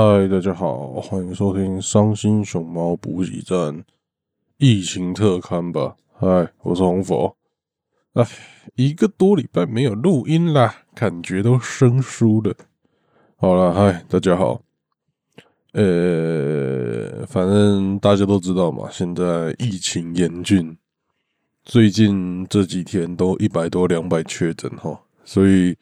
嗨，大家好，欢迎收听《伤心熊猫补给站》疫情特刊吧。嗨，我是红佛。哎，一个多礼拜没有录音啦，感觉都生疏了。好了，嗨，大家好。呃，反正大家都知道嘛，现在疫情严峻，最近这几天都一百多、两百确诊哈，所以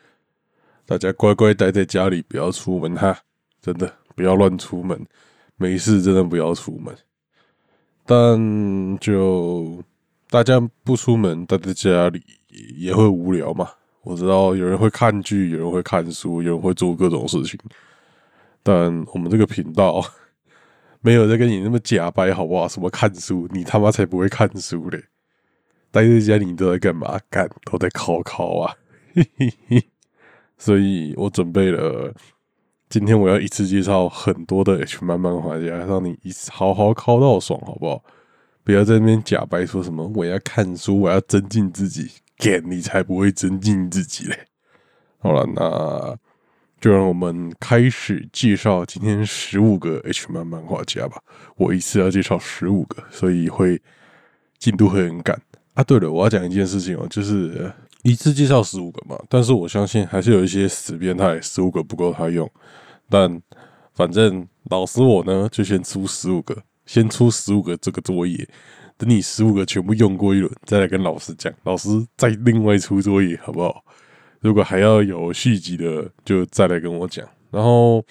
大家乖乖待在家里，不要出门哈。真的不要乱出门，没事真的不要出门。但就大家不出门，待在家里也会无聊嘛。我知道有人会看剧，有人会看书，有人会做各种事情。但我们这个频道 没有在跟你那么假掰，好不好？什么看书，你他妈才不会看书嘞！待在家里你都在干嘛？干都在考考啊！所以我准备了。今天我要一次介绍很多的 H 漫漫画家，让你一次好好考到爽，好不好？不要在那边假白说什么我要看书，我要增进自己，干你才不会增进自己嘞！好了，那就让我们开始介绍今天十五个 H 漫漫画家吧。我一次要介绍十五个，所以会进度会很赶啊。对了，我要讲一件事情哦，就是。一次介绍十五个嘛，但是我相信还是有一些死变态，十五个不够他用。但反正老师我呢，就先出十五个，先出十五个这个作业。等你十五个全部用过一轮，再来跟老师讲，老师再另外出作业，好不好？如果还要有续集的，就再来跟我讲。然后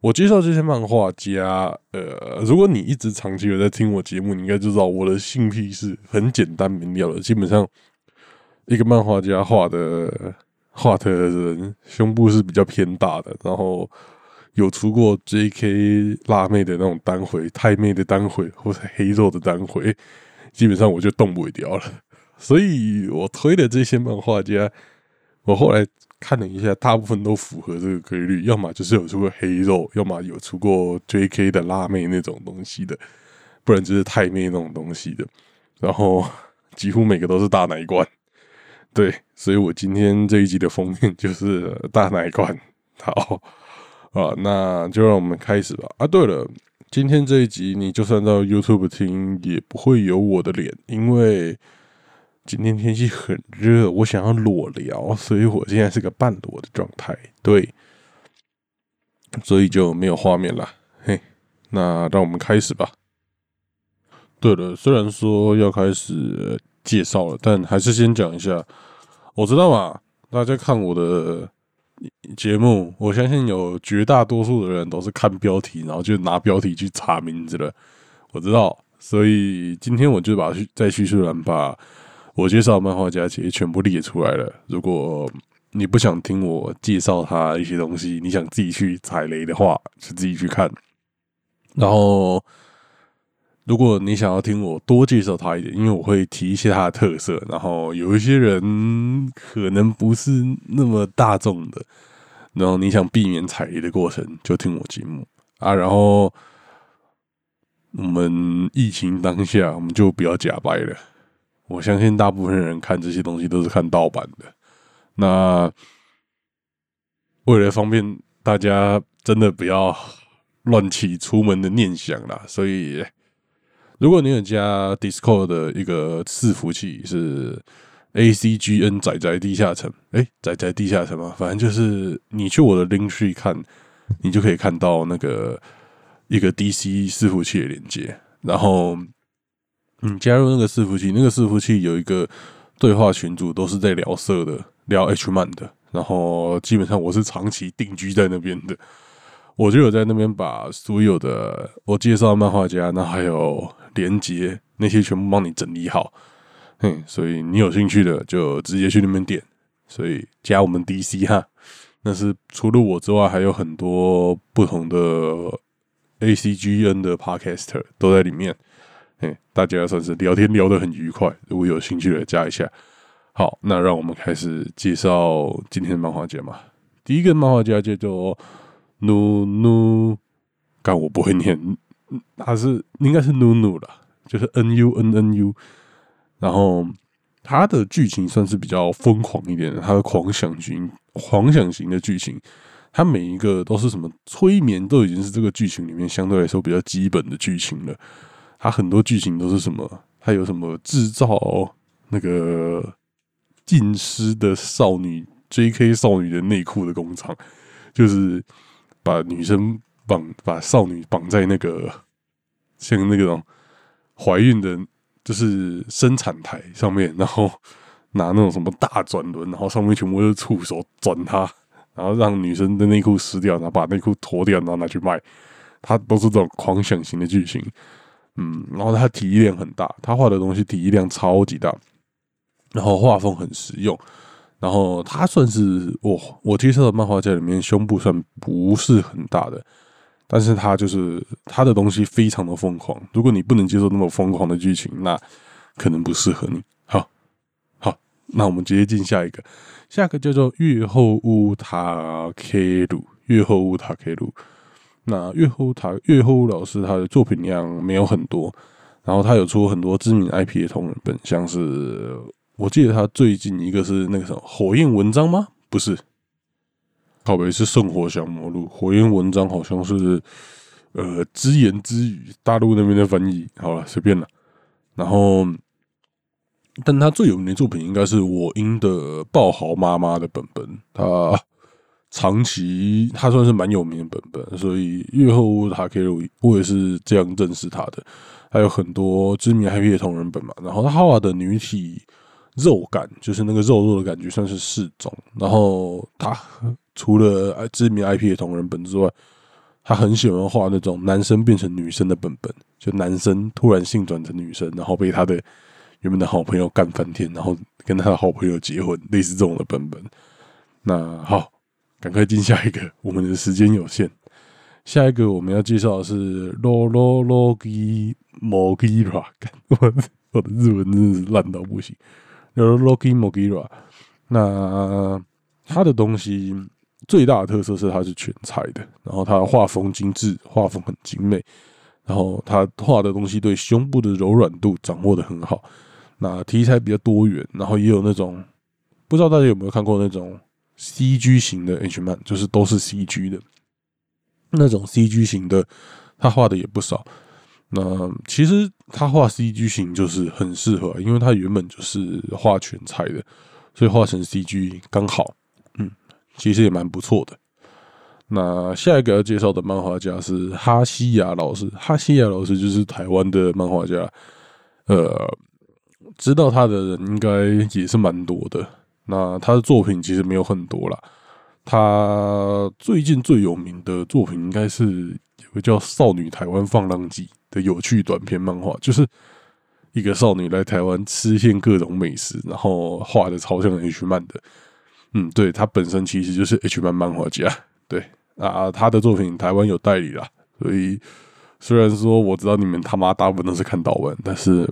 我介绍这些漫画家，呃，如果你一直长期有在听我节目，你应该知道我的性癖是很简单明了的，基本上。一个漫画家画的画的人胸部是比较偏大的，然后有出过 J.K. 辣妹的那种单回、太妹的单回或者黑肉的单回，基本上我就动不掉了。所以我推的这些漫画家，我后来看了一下，大部分都符合这个规律，要么就是有出过黑肉，要么有出过 J.K. 的辣妹那种东西的，不然就是太妹那种东西的。然后几乎每个都是大奶罐。对，所以我今天这一集的封面就是大奶罐。好啊，那就让我们开始吧。啊，对了，今天这一集你就算到 YouTube 听也不会有我的脸，因为今天天气很热，我想要裸聊，所以我现在是个半裸的状态。对，所以就没有画面了。嘿，那让我们开始吧。对了，虽然说要开始。介绍了，但还是先讲一下。我知道嘛，大家看我的节目，我相信有绝大多数的人都是看标题，然后就拿标题去查名字了。我知道，所以今天我就把在叙述栏把我介绍漫画家其实全部列出来了。如果你不想听我介绍他一些东西，你想自己去踩雷的话，就自己去看。然后。如果你想要听我多介绍他一点，因为我会提一些他的特色，然后有一些人可能不是那么大众的，然后你想避免踩雷的过程，就听我节目啊。然后我们疫情当下，我们就不要假掰了。我相信大部分人看这些东西都是看盗版的。那为了方便大家，真的不要乱起出门的念想啦，所以。如果你有加 Discord 的一个伺服器是 ACGN 仔仔地下城，哎，仔仔地下城嘛，反正就是你去我的 link 去看，你就可以看到那个一个 DC 伺服器的连接。然后你加入那个伺服器，那个伺服器有一个对话群组，都是在聊色的，聊 H 漫的。然后基本上我是长期定居在那边的。我就有在那边把所有的我介绍漫画家，那还有连接那些全部帮你整理好，嗯，所以你有兴趣的就直接去那边点，所以加我们 DC 哈，那是除了我之外还有很多不同的 ACGN 的 Podcaster 都在里面，嗯，大家算是聊天聊得很愉快，如果有兴趣的加一下。好，那让我们开始介绍今天的漫画家嘛，第一个漫画家叫做。努努，但我不会念，他是应该是努努了，就是 N U N N U。然后他的剧情算是比较疯狂一点的，他的狂想型、狂想型的剧情。它每一个都是什么催眠，都已经是这个剧情里面相对来说比较基本的剧情了。它很多剧情都是什么？它有什么制造那个浸湿的少女 J.K. 少女的内裤的工厂，就是把女生绑，把少女绑在那个像那种怀孕的，就是生产台上面，然后拿那种什么大转轮，然后上面全部都是触手转它。然后让女生的内裤湿掉，然后把内裤脱掉，然后拿去卖，他都是这种狂想型的剧情，嗯，然后他体量很大，他画的东西体量超级大，然后画风很实用，然后他算是我我介绍的漫画家里面胸部算不是很大的，但是他就是他的东西非常的疯狂，如果你不能接受那么疯狂的剧情，那可能不适合你。好，好，那我们直接进下一个。下一个叫做月后乌塔 K 鲁，月后乌塔 K 鲁。那月后塔月后老师他的作品量没有很多，然后他有出很多知名 IP 的同人本，像是我记得他最近一个是那个什么火焰文章吗？不是，靠北是圣火降魔录，火焰文章好像是呃只言之语，大陆那边的翻译。好了，随便了，然后。但他最有名的作品应该是我英的爆豪妈妈的本本，他长期他算是蛮有名的本本，所以月后他可以我也是这样认识他的。还有很多知名 IP 的同人本嘛，然后他画的女体肉感就是那个肉肉的感觉算是适中。然后他除了知名 IP 的同人本之外，他很喜欢画那种男生变成女生的本本，就男生突然性转成女生，然后被他的。原本的好朋友干翻天，然后跟他的好朋友结婚，类似这种的本本。那好，赶快进下一个，我们的时间有限。下一个我们要介绍的是罗罗罗基摩基拉，我我的日文真是烂到不行。罗罗基摩基拉，那他的东西最大的特色是他是全彩的，然后他画风精致，画风很精美，然后他画的东西对胸部的柔软度掌握的很好。那题材比较多元，然后也有那种不知道大家有没有看过那种 CG 型的 H 漫，就是都是 CG 的那种 CG 型的，他画的也不少。那其实他画 CG 型就是很适合，因为他原本就是画全彩的，所以画成 CG 刚好，嗯，其实也蛮不错的。那下一个要介绍的漫画家是哈西亚老师，哈西亚老师就是台湾的漫画家，呃。知道他的人应该也是蛮多的。那他的作品其实没有很多啦。他最近最有名的作品应该是有个叫《少女台湾放浪记》的有趣短篇漫画，就是一个少女来台湾吃遍各种美食，然后画的超像 H 漫的。嗯，对他本身其实就是 H 漫漫画家。对啊，他的作品台湾有代理啦，所以虽然说我知道你们他妈大部分都是看岛文，但是。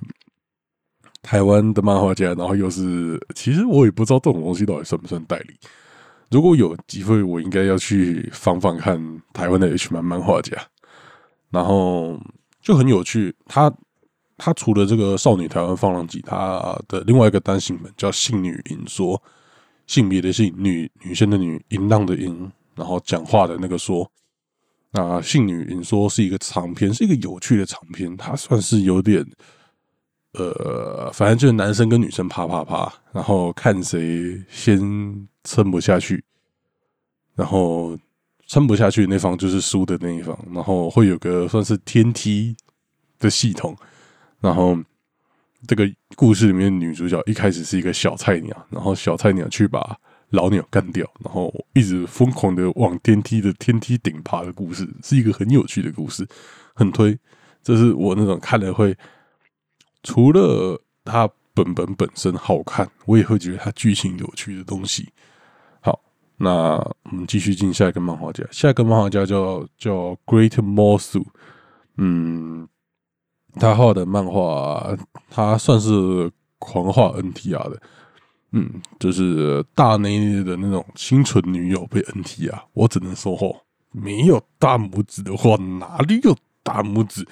台湾的漫画家，然后又是，其实我也不知道这种东西到底算不算代理。如果有机会，我应该要去访访看台湾的 H 漫漫画家，然后就很有趣。他他除了这个少女台湾放浪记，他的另外一个单行本叫性女淫说，性别的性，女女生的女，淫荡的淫，然后讲话的那个说。那性女淫说是一个长篇，是一个有趣的长篇，它算是有点。呃，反正就是男生跟女生啪啪啪，然后看谁先撑不下去，然后撑不下去那方就是输的那一方，然后会有个算是天梯的系统，然后这个故事里面女主角一开始是一个小菜鸟，然后小菜鸟去把老鸟干掉，然后一直疯狂的往天梯的天梯顶爬的故事，是一个很有趣的故事，很推，这是我那种看了会。除了它本本本身好看，我也会觉得它剧情有趣的东西。那我们继续进下一个漫画家，下一个漫画家叫叫 Great Mosu。嗯，他画的漫画，他算是狂画 NTR 的。嗯，就是大内内的那种清纯女友被 NTR，我只能说吼，没有大拇指的话，哪里有大拇指？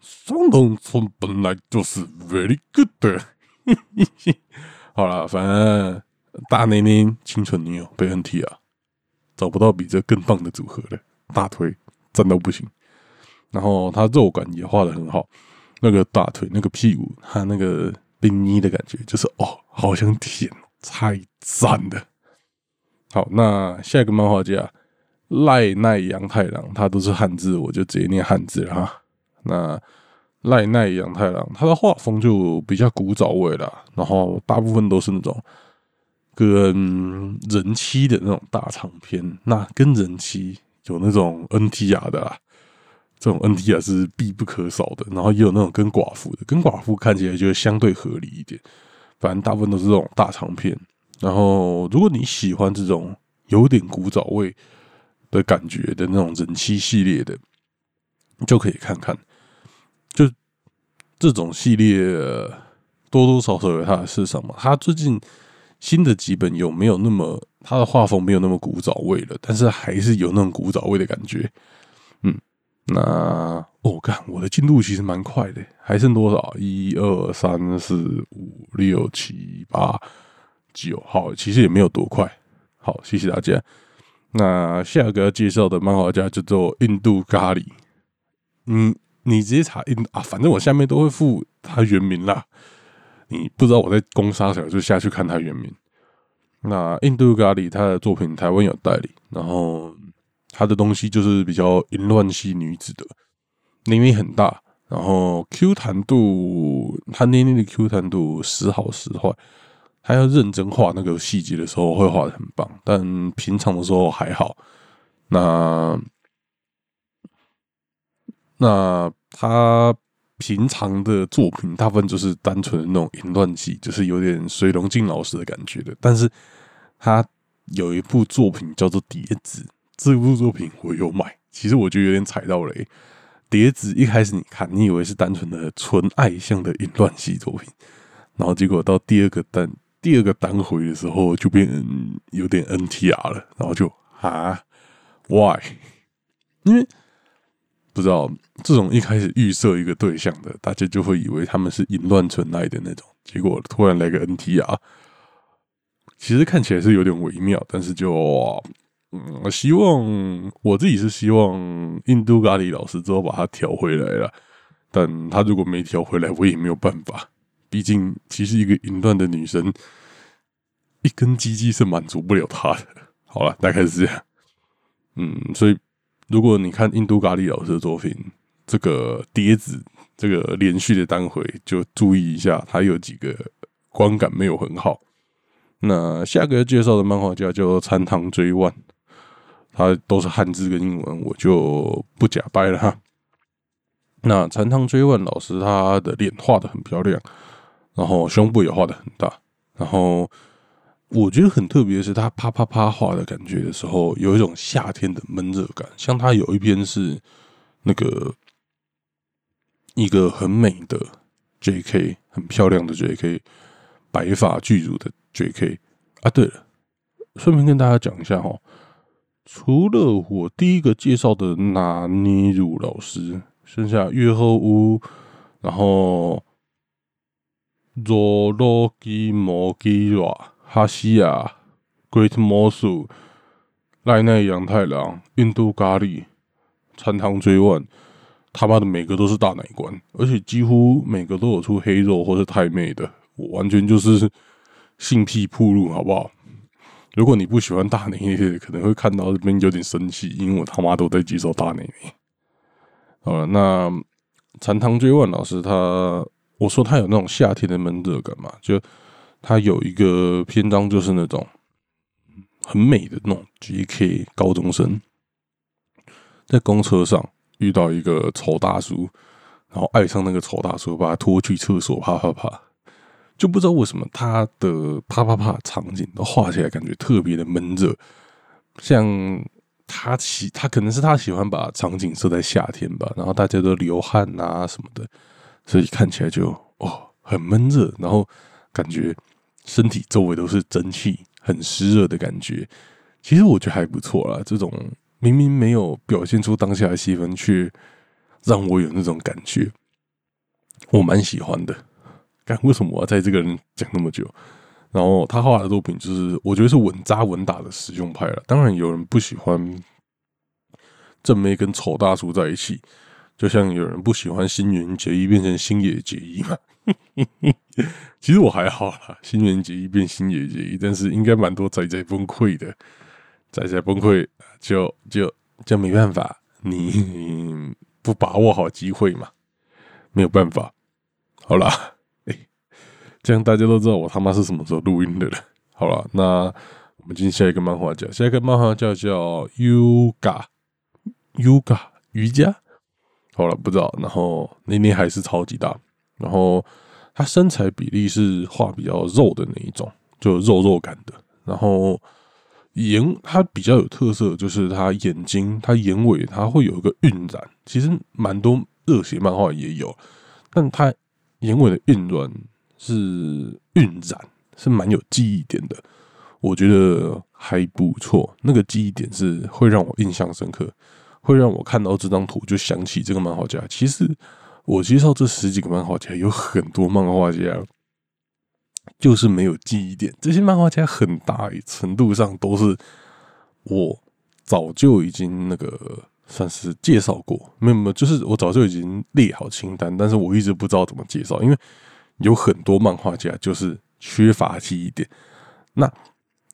双龙村本来就是 very good 的，好了，反正大内内清纯女友被 NT 啊，找不到比这更棒的组合了，大腿赞到不行。然后他肉感也画的很好，那个大腿、那个屁股，他那个冰妮的感觉，就是哦，好想舔，太赞了。好，那下一个漫画家赖奈阳太郎，他都是汉字，我就直接念汉字了哈。那赖奈阳太郎，他的画风就比较古早味了，然后大部分都是那种跟人妻的那种大长篇，那跟人妻有那种 NTR 的啦。这种 NTR 是必不可少的，然后也有那种跟寡妇的，跟寡妇看起来就相对合理一点。反正大部分都是这种大长篇。然后，如果你喜欢这种有点古早味的感觉的那种人妻系列的，就可以看看。就这种系列，多多少少有它的市场嘛。它最近新的几本有没有那么，它的画风没有那么古早味了，但是还是有那种古早味的感觉。嗯。那我看我的进度其实蛮快的，还剩多少？一二三四五六七八九，好，其实也没有多快。好，谢谢大家。那下个要介绍的漫画家叫做印度咖喱。嗯，你直接查印啊，反正我下面都会附他原名啦。你不知道我在攻杀谁，就下去看他原名。那印度咖喱他的作品台湾有代理，然后。他的东西就是比较淫乱系女子的，年龄很大，然后 Q 弹度，他捏捏的 Q 弹度时好时坏，他要认真画那个细节的时候会画的很棒，但平常的时候还好。那那他平常的作品大部分就是单纯的那种淫乱系，就是有点水龙镜老师的感觉的，但是他有一部作品叫做《碟子》。这部作品我有买，其实我觉得有点踩到雷。碟子一开始你看，你以为是单纯的纯爱向的淫乱系作品，然后结果到第二个单第二个单回的时候，就变有点 NTR 了，然后就啊，Why？因为不知道这种一开始预设一个对象的，大家就会以为他们是淫乱纯爱的那种，结果突然来个 NTR，其实看起来是有点微妙，但是就。嗯，我希望我自己是希望印度咖喱老师之后把他调回来了，但他如果没调回来，我也没有办法。毕竟，其实一个淫乱的女生，一根鸡鸡是满足不了他的。好了，大概是这样。嗯，所以如果你看印度咖喱老师的作品，这个碟子这个连续的单回，就注意一下，他有几个观感没有很好。那下个介绍的漫画家叫残堂追万。他都是汉字跟英文，我就不假掰了哈。那禅堂追问老师，他的脸画的很漂亮，然后胸部也画的很大，然后我觉得很特别的是，他啪啪啪画的感觉的时候，有一种夏天的闷热感。像他有一篇是那个一个很美的 J.K. 很漂亮的 J.K. 白发巨乳的 J.K. 啊，对了，顺便跟大家讲一下哈。除了我第一个介绍的纳尼鲁老师，剩下月后屋，然后罗罗基摩基瓦哈西亚 Great 魔术赖奈阳太郎印度咖喱餐汤追问，他妈的每个都是大奶关，而且几乎每个都有出黑肉或是太妹的，我完全就是 性癖铺路，好不好？如果你不喜欢大内内，可能会看到这边有点生气，因为我他妈都在接受大内内。好了，那禅堂追问老师他，我说他有那种夏天的闷热感嘛？就他有一个篇章，就是那种很美的那种 G.K. 高中生，在公车上遇到一个丑大叔，然后爱上那个丑大叔，把他拖去厕所，啪啪啪。就不知道为什么他的啪啪啪场景都画起来感觉特别的闷热，像他喜他可能是他喜欢把场景设在夏天吧，然后大家都流汗啊什么的，所以看起来就哦很闷热，然后感觉身体周围都是蒸汽，很湿热的感觉。其实我觉得还不错啦，这种明明没有表现出当下的气氛，却让我有那种感觉，我蛮喜欢的。干为什么我要在这个人讲那么久？然后他画的作品就是我觉得是稳扎稳打的实用派了。当然有人不喜欢正妹跟丑大叔在一起，就像有人不喜欢新垣结衣变成星野结衣嘛。其实我还好啦，新垣结衣变星野结衣，但是应该蛮多仔仔崩溃的，仔仔崩溃就就就没办法，你不把握好机会嘛，没有办法。好啦。这样大家都知道我他妈是什么时候录音的了。好了，那我们进下一个漫画家，下一个漫画家叫 Yuga Yuga 瑜伽。好了，不知道。然后那年还是超级大，然后他身材比例是画比较肉的那一种，就肉肉感的。然后眼他比较有特色，就是他眼睛他眼尾他会有一个晕染，其实蛮多热血漫画也有，但他眼尾的晕染。是晕染，是蛮有记忆点的，我觉得还不错。那个记忆点是会让我印象深刻，会让我看到这张图就想起这个漫画家。其实我介绍这十几个漫画家，有很多漫画家就是没有记忆点。这些漫画家很大程度上都是我早就已经那个算是介绍过，没有没有，就是我早就已经列好清单，但是我一直不知道怎么介绍，因为。有很多漫画家就是缺乏记忆点，那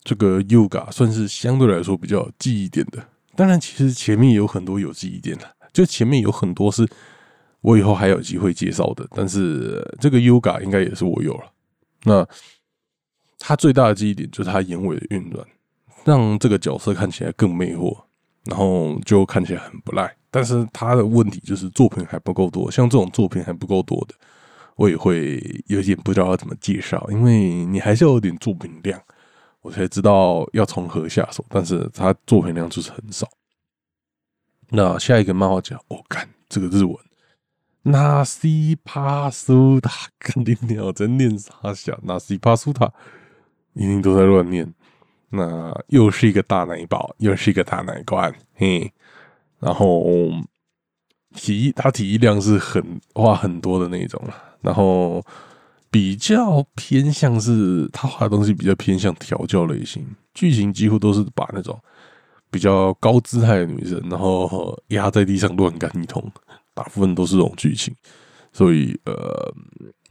这个 Yoga 算是相对来说比较有记忆点的。当然，其实前面有很多有记忆点的，就前面有很多是我以后还有机会介绍的。但是这个 Yoga 应该也是我有了。那他最大的记忆点就是他眼尾的晕染，让这个角色看起来更魅惑，然后就看起来很不赖。但是他的问题就是作品还不够多，像这种作品还不够多的。我也会有点不知道要怎么介绍，因为你还是要有点作品量，我才知道要从何下手。但是他作品量就是很少。那下一个漫画家，我看这个日文，纳西帕苏塔，肯定鸟在念啥小？纳西帕苏塔一定都在乱念。那又是一个大奶宝，又是一个大奶罐，嘿，然后。体他体力量是很画很多的那种了，然后比较偏向是他画的东西比较偏向调教类型，剧情几乎都是把那种比较高姿态的女生，然后压在地上乱干一通，大部分都是这种剧情，所以呃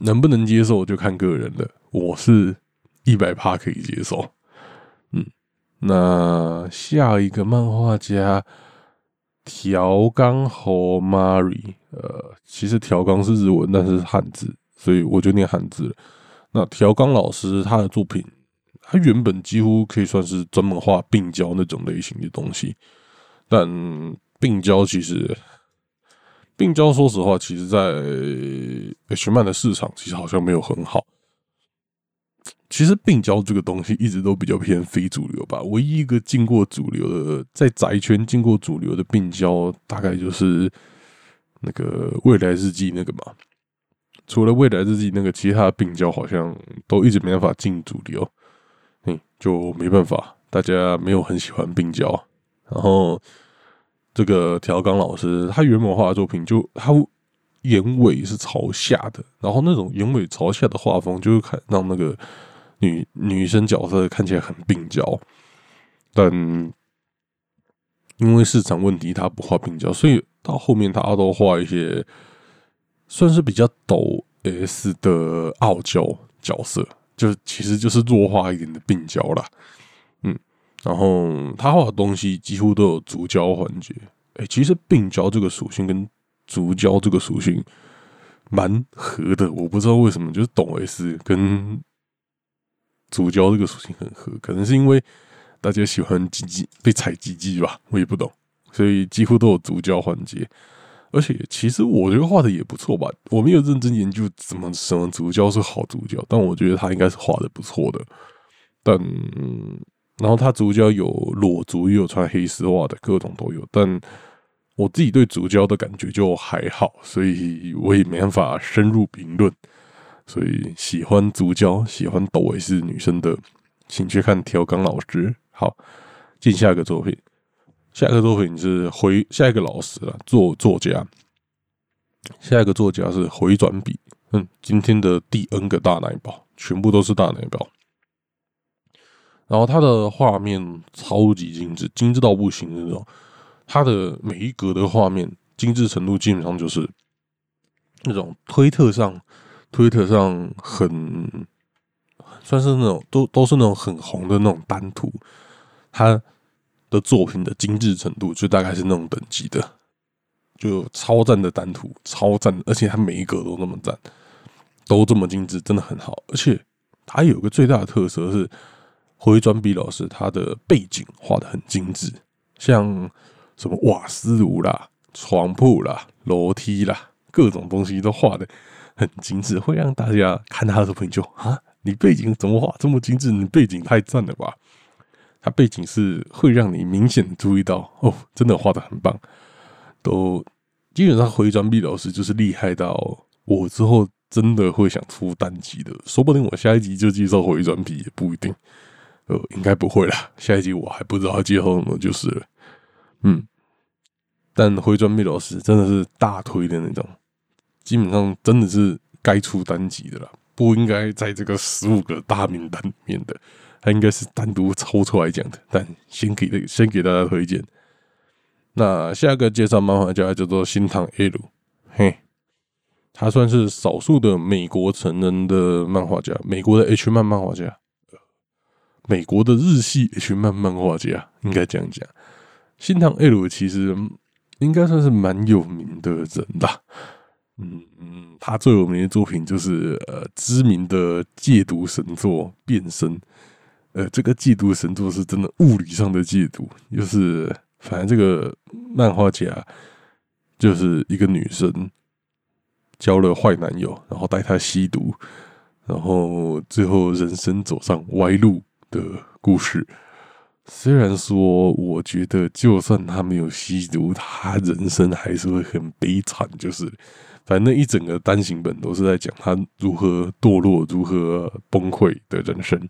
能不能接受就看个人了，我是一百趴可以接受，嗯，那下一个漫画家。调纲和 Mary，呃，其实调刚是日文，但是汉字，所以我就念汉字。那调刚老师他的作品，他原本几乎可以算是专门画病娇那种类型的东西，但病娇其实，病娇说实话，其实在 H 漫的市场其实好像没有很好。其实病娇这个东西一直都比较偏非主流吧。唯一一个进过主流的，在宅圈进过主流的病娇，大概就是那个未来日记那个嘛。除了未来日记那个，其他的病娇好像都一直没办法进主流。嗯，就没办法，大家没有很喜欢病娇。然后这个调岗老师，他原本画的作品就他眼尾是朝下的，然后那种眼尾朝下的画风，就会看让那个。女女生角色看起来很病娇，但因为市场问题，他不画病娇，所以到后面他都画一些算是比较抖 S 的傲娇角色，就其实就是弱化一点的病娇啦。嗯，然后他画的东西几乎都有足胶环节。哎，其实病娇这个属性跟足胶这个属性蛮合的，我不知道为什么，就是抖 S 跟。主角这个属性很合，可能是因为大家喜欢鸡鸡被踩鸡鸡吧，我也不懂，所以几乎都有主角环节。而且其实我觉得画的也不错吧，我没有认真研究怎么什么主角是好主角，但我觉得他应该是画的不错的。但然后他主角有裸足，也有穿黑丝袜的，各种都有。但我自己对主角的感觉就还好，所以我也没办法深入评论。所以喜欢足胶、喜欢抖尾是女生的，请去看调岗老师。好，进下一个作品。下一个作品是回下一个老师了，作作家。下一个作家是回转笔。嗯，今天的第 N 个大奶宝，全部都是大奶宝。然后它的画面超级精致，精致到不行那种。它的每一格的画面精致程度基本上就是那种推特上，推特上很算是那种都都是那种很红的那种单图，他的作品的精致程度就大概是那种等级的，就超赞的单图，超赞，而且他每一格都那么赞，都这么精致，真的很好。而且他有个最大的特色是。回转笔老师他的背景画的很精致，像什么瓦斯炉啦、床铺啦、楼梯啦，各种东西都画的很精致，会让大家看他的作品就啊，你背景怎么画这么精致？你背景太赞了吧！他背景是会让你明显注意到哦，真的画的很棒。都基本上回转笔老师就是厉害到我之后真的会想出单集的，说不定我下一集就介绍回转笔也不一定。呃，应该不会啦。下一集我还不知道介绍什么就是了。嗯，但回转蜜老师真的是大推的那种，基本上真的是该出单集的啦，不应该在这个十五个大名单里面的，他应该是单独抽出来讲的。但先给先给大家推荐。那下一个介绍漫画家叫做新堂 L，嘿，他算是少数的美国成人的漫画家，美国的 H 漫漫画家。美国的日系 H 漫漫画家应该这样讲，新唐 L 其实应该算是蛮有名的人吧。嗯嗯，他最有名的作品就是呃知名的戒毒神作《变身》。呃，这个戒毒神作是真的物理上的戒毒，就是反正这个漫画家就是一个女生交了坏男友，然后带他吸毒，然后最后人生走上歪路。的故事，虽然说，我觉得就算他没有吸毒，他人生还是会很悲惨。就是，反正一整个单行本都是在讲他如何堕落、如何崩溃的人生。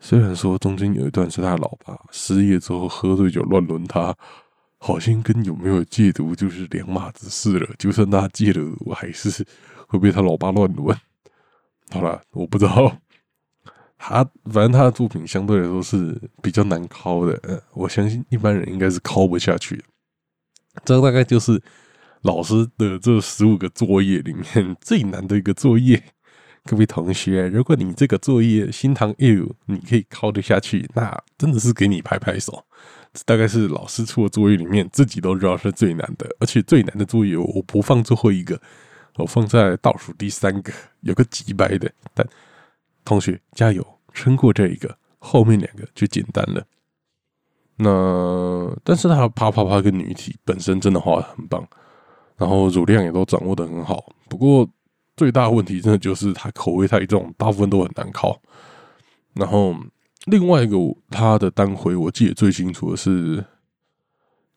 虽然说中间有一段是他老爸失业之后喝醉酒乱伦他，好像跟有没有戒毒就是两码子事了。就算他戒了，我还是会被他老爸乱伦。好了，我不知道。他反正他的作品相对来说是比较难考的，我相信一般人应该是考不下去。这大概就是老师的这十五个作业里面最难的一个作业。各位同学，如果你这个作业新唐 U 你可以考得下去，那真的是给你拍拍手。这大概是老师出的作业里面自己都知道是最难的，而且最难的作业我不放最后一个，我放在倒数第三个，有个几百的，但。同学加油，撑过这一个，后面两个就简单了。那但是他啪啪啪跟女体本身真的画的很棒，然后乳量也都掌握的很好。不过最大的问题真的就是他口味太重，大部分都很难考。然后另外一个他的单回我记得最清楚的是，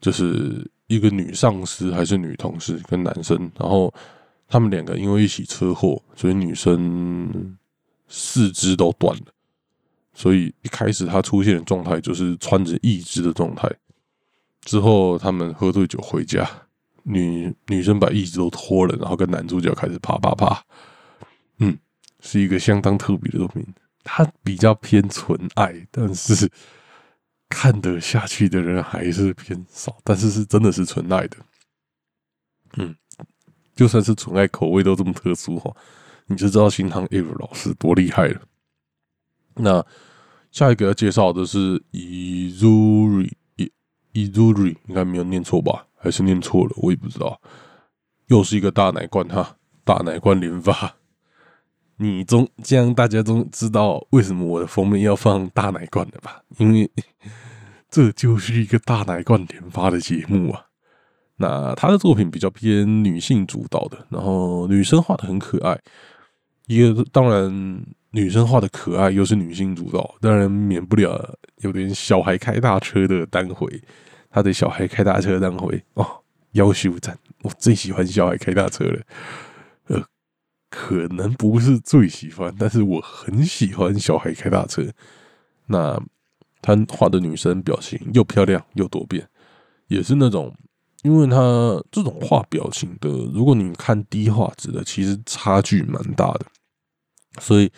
就是一个女上司还是女同事跟男生，然后他们两个因为一起车祸，所以女生。四肢都断了，所以一开始他出现的状态就是穿着义肢的状态。之后他们喝醉酒回家，女女生把义肢都脱了，然后跟男主角开始啪啪啪。嗯，是一个相当特别的作品。它比较偏纯爱，但是看得下去的人还是偏少。但是是真的是纯爱的。嗯，就算是纯爱，口味都这么特殊哈。你就知道新唐 Eve 老师多厉害了。那下一个要介绍的是 Izuri，Izuri 应该没有念错吧？还是念错了？我也不知道。又是一个大奶罐哈，大奶罐连发。你终这样大家都知道为什么我的封面要放大奶罐的吧？因为这就是一个大奶罐连发的节目啊。那他的作品比较偏女性主导的，然后女生画的很可爱。一个当然，女生画的可爱又是女性主导，当然免不了有点小孩开大车的单回。他的小孩开大车单回哦，要求赞，我最喜欢小孩开大车了。呃，可能不是最喜欢，但是我很喜欢小孩开大车。那他画的女生表情又漂亮又多变，也是那种。因为他这种画表情的，如果你看低画质的，其实差距蛮大的。所以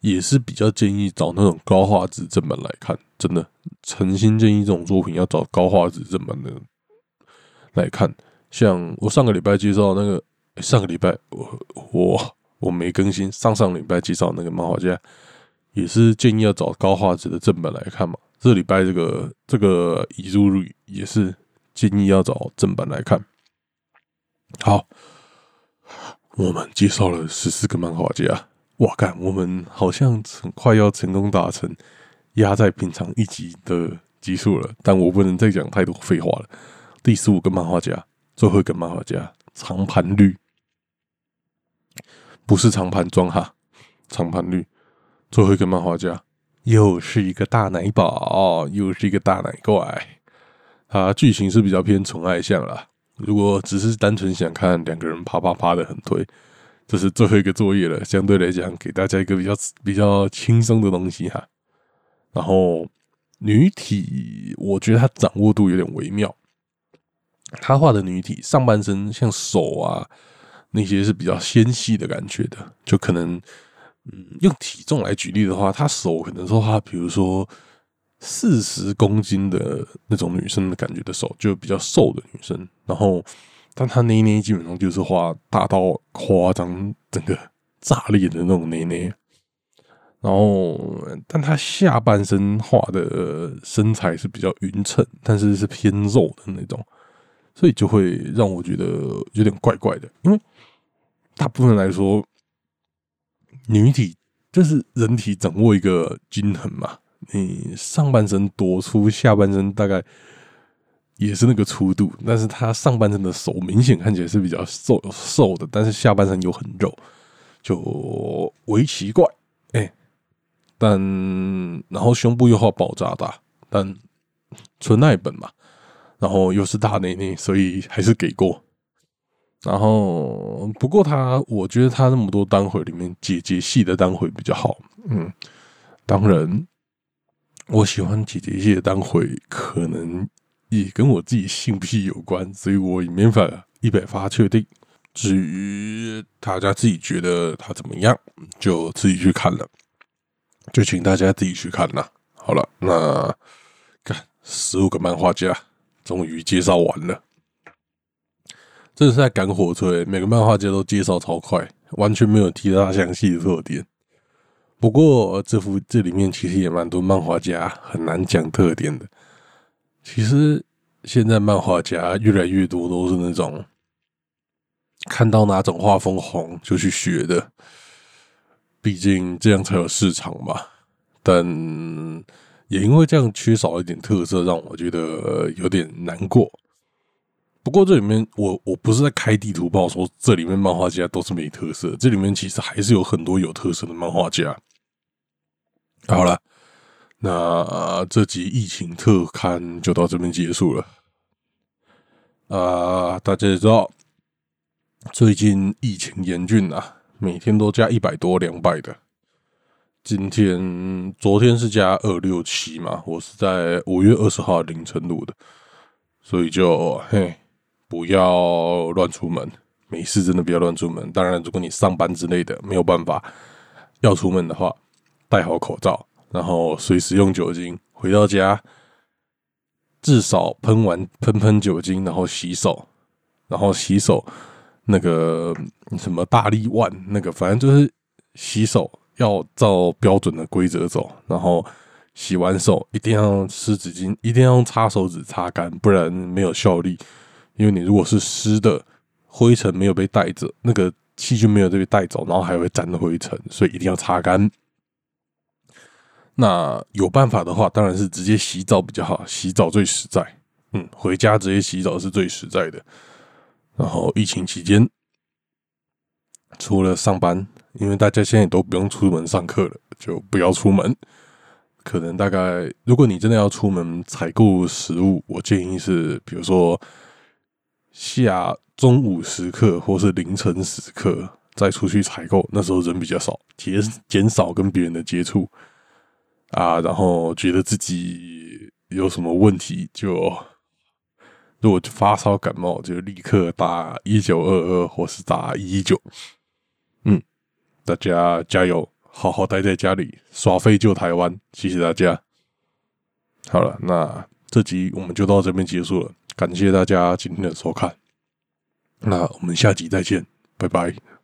也是比较建议找那种高画质正版来看，真的诚心建议这种作品要找高画质正版的来看。像我上个礼拜介绍那个，上个礼拜我我我没更新，上上礼拜介绍那个漫画家，也是建议要找高画质的正版来看嘛。这礼拜这个这个遗珠率也是建议要找正版来看。好，我们介绍了十四个漫画家，哇干，我们好像很快要成功达成压在平常一集的集数了，但我不能再讲太多废话了。第十五个漫画家。最后一个漫画家长盘绿，不是长盘装哈，长盘绿。最后一个漫画家又是一个大奶宝，又是一个大奶怪。他剧情是比较偏宠爱向啦。如果只是单纯想看两个人啪啪啪的很推，这是最后一个作业了。相对来讲，给大家一个比较比较轻松的东西哈。然后女体，我觉得他掌握度有点微妙。他画的女体上半身像手啊那些是比较纤细的感觉的，就可能嗯用体重来举例的话，他手可能说他比如说四十公斤的那种女生的感觉的手，就比较瘦的女生。然后，但他捏捏基本上就是画大到夸张，整个炸裂的那种捏捏。然后，但他下半身画的身材是比较匀称，但是是偏肉的那种。所以就会让我觉得有点怪怪的，因为大部分来说，女体就是人体掌握一个均衡嘛。你上半身多粗，下半身大概也是那个粗度，但是他上半身的手明显看起来是比较瘦瘦的，但是下半身又很肉，就为奇怪。哎，但然后胸部又好爆炸大，但纯爱本嘛。然后又是大内内，所以还是给过。然后不过他，我觉得他那么多单回里面，姐姐系的单回比较好。嗯，当然，我喜欢姐姐系的单回，可能也跟我自己信不信有关，所以我也没法一百发确定。至于大家自己觉得他怎么样，就自己去看了，就请大家自己去看了。好了，那看十五个漫画家。终于介绍完了，这是在赶火车，每个漫画家都介绍超快，完全没有提到详细的特点。不过这幅这里面其实也蛮多漫画家很难讲特点的。其实现在漫画家越来越多都是那种看到哪种画风红就去学的，毕竟这样才有市场嘛。但也因为这样缺少一点特色，让我觉得有点难过。不过这里面我我不是在开地图炮，说这里面漫画家都是没特色，这里面其实还是有很多有特色的漫画家。好了，那这集疫情特刊就到这边结束了。啊，大家也知道，最近疫情严峻啊，每天都加一百多、两百的。今天、昨天是加二六七嘛，我是在五月二十号凌晨录的，所以就嘿，不要乱出门，没事真的不要乱出门。当然，如果你上班之类的没有办法要出门的话，戴好口罩，然后随时用酒精，回到家至少喷完喷喷酒精，然后洗手，然后洗手那个什么大力腕那个，反正就是洗手。要照标准的规则走，然后洗完手一定要湿纸巾，一定要用擦手指擦干，不然没有效力。因为你如果是湿的，灰尘没有被带着，那个细菌没有被带走，然后还会沾灰尘，所以一定要擦干。那有办法的话，当然是直接洗澡比较好，洗澡最实在。嗯，回家直接洗澡是最实在的。然后疫情期间，除了上班。因为大家现在都不用出门上课了，就不要出门。可能大概，如果你真的要出门采购食物，我建议是，比如说下中午时刻或是凌晨时刻再出去采购，那时候人比较少，减减少跟别人的接触啊。然后觉得自己有什么问题，就如果发烧感冒，就立刻打一九二二或是打一一九。大家加油，好好待在家里耍废救台湾。谢谢大家。好了，那这集我们就到这边结束了，感谢大家今天的收看。那我们下集再见，拜拜。